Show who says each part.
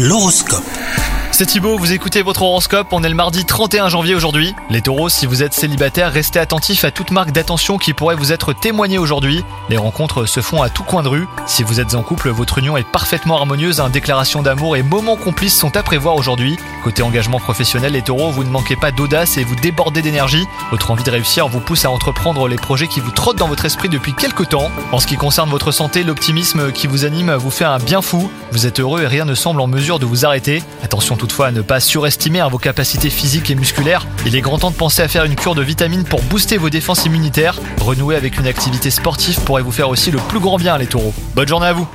Speaker 1: L'horoscope.
Speaker 2: C'est Thibaut, vous écoutez votre horoscope, on est le mardi 31 janvier aujourd'hui. Les taureaux, si vous êtes célibataire, restez attentifs à toute marque d'attention qui pourrait vous être témoignée aujourd'hui. Les rencontres se font à tout coin de rue. Si vous êtes en couple, votre union est parfaitement harmonieuse, un déclaration d'amour et moments complices sont à prévoir aujourd'hui. Côté engagement professionnel, les taureaux, vous ne manquez pas d'audace et vous débordez d'énergie. Votre envie de réussir vous pousse à entreprendre les projets qui vous trottent dans votre esprit depuis quelques temps. En ce qui concerne votre santé, l'optimisme qui vous anime vous fait un bien fou. Vous êtes heureux et rien ne semble en mesure de vous arrêter. Attention toutefois à ne pas surestimer vos capacités physiques et musculaires. Il est grand temps de penser à faire une cure de vitamines pour booster vos défenses immunitaires. Renouer avec une activité sportive pourrait vous faire aussi le plus grand bien les taureaux. Bonne journée à vous